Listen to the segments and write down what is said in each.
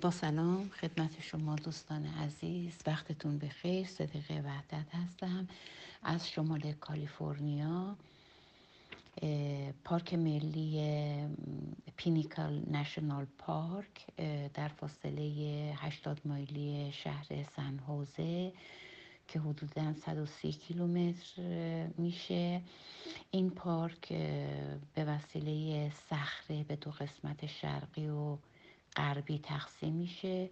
با سلام خدمت شما دوستان عزیز. وقتتون بخیر. صدقه وحدت هستم. از شمال کالیفرنیا پارک ملی پینیکال نشنال پارک در فاصله 80 مایلی شهر سن حوزه که حدودا 130 کیلومتر میشه. این پارک به وسیله صخره به دو قسمت شرقی و غربی تقسیم میشه.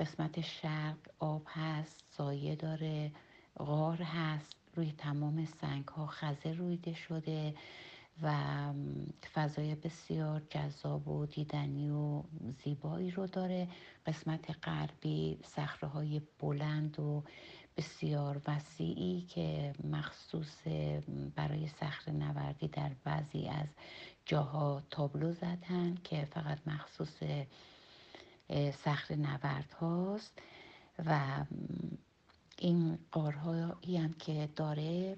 قسمت شرق آب هست سایه داره غار هست. روی تمام سنگ ها خزه رویده شده. و فضای بسیار جذاب و دیدنی و زیبایی رو داره. قسمت غربی صخره های بلند و بسیار وسیعی که مخصوص برای صخره نوردی در بعضی از جاها تابلو زدن که فقط مخصوص صخره نورد هاست. و این قارهایی هم که داره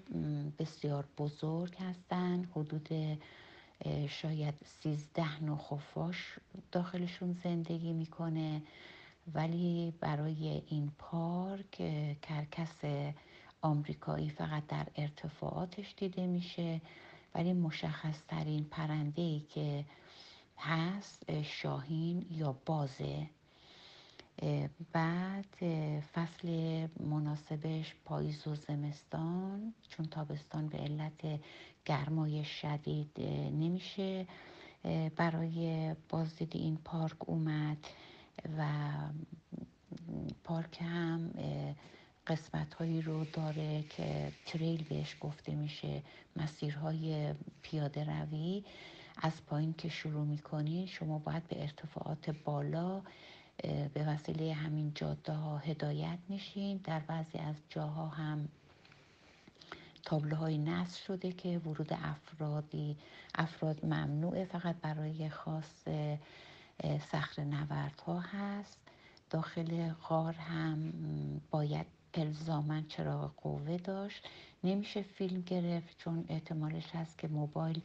بسیار بزرگ هستن. حدود شاید سیزده نو خفاش داخلشون زندگی می‌کنه. ولی برای این پارک کرکس آمریکایی فقط در ارتفاعاتش دیده میشه. ولی مشخص ترین پرنده ای که هست شاهین یا بازه. بعد فصل مناسبش پاییز و زمستان چون تابستان به علت گرمای شدید نمیشه. برای بازدید این پارک اومد و پارک هم قسمت هایی رو داره که تریل بهش گفته میشه مسیرهای پیاده روی. از پایین که شروع می‌کنین شما باید به ارتفاعات بالا به وسیله همین جاده ها هدایت میشین. در بعضی از جاها هم تابلوهای نصب شده که ورود افرادی افراد ممنوعه فقط برای خاص صخر ها هست. داخل غار هم باید الزامن چراغ قوه داشت. نمیشه فیلم گرفت چون احتمالش هست که موبایل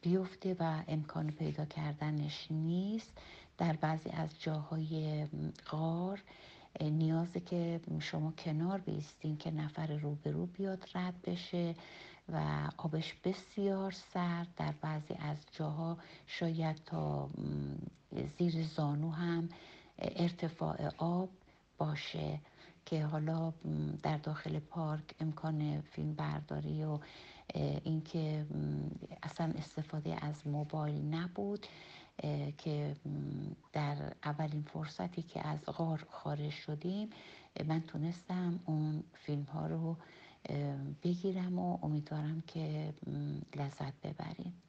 بیفته و امکان پیدا کردنش نیست. در بعضی از جاهای غار نیازه که شما کنار بیستین که نفر روبرو بیاد رد بشه و آبش بسیار سرد. در بعضی از جاها شاید تا زیر زانو هم ارتفاع آب باشه که حالا در داخل پارک امکان فیلم برداری و اینکه اصلا استفاده از موبایل نبود. که در اولین فرصتی که از غار خارج شدیم من تونستم اون فیلم ها رو بگیرم و امیدوارم که لذت ببریم